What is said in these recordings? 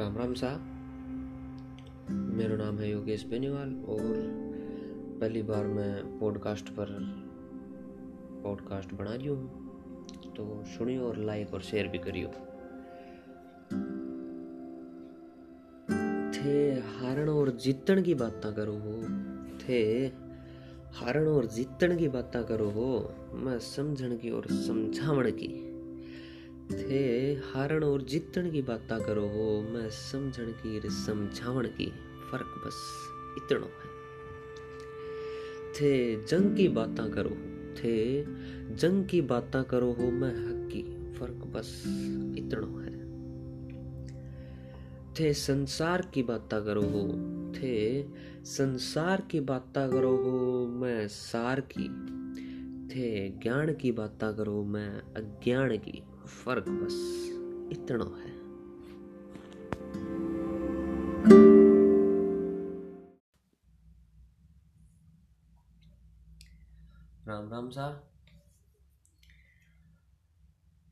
राम राम साहब। मेरा नाम है योगेश बेनीवाल और पहली बार मैं पॉडकास्ट पर पॉडकास्ट बना रही हूँ। तो सुनियो और लाइक और शेयर भी करियो। थे हारण और जीतण की बातें करो हो। थे हारण और जीतण की बातें करो हो। मैं समझण की और समझावण की। थे हारण और जीतण की बात करो हो, मैं समझण की समझावण की फ़र्क बस इतनो है। थे, जंग की बात करो थे, जंग की बात करो हो, मैं हक की फ़र्क बस इतनो है। थे, संसार की बात करो हो, थे, संसार की बातें करो हो, मैं सार की। थे, ज्ञान की बातें करो, मैं अज्ञान की। फ़र्क बस इतना है। राम राम सा।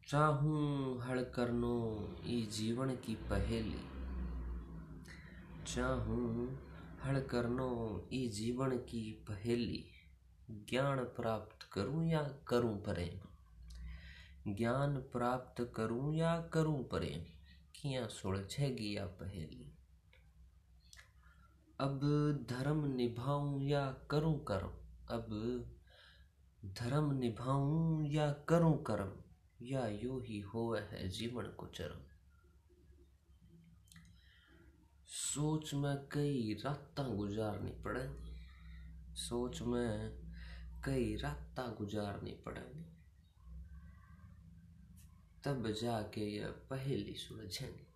चाहूँ हड़ करनो ई जीवन की पहेली। चाहूँ हड़ करनो ई जीवन की पहेली। ज्ञान प्राप्त करूँ या करूँ प्रेम? ज्ञान प्राप्त करूँ या करूँ परे? किया सुलझेगी या पहेली। अब धर्म निभाऊं या करूँ कर्म? अब धर्म निभाऊं या करूँ कर्म? या यू ही हो है जीवन को चरम सोच में कई रात गुजारनी पड़े सोच में कई रात गुजारनी पड़ेगी। तब जाके यह पहेली सुलझेगी।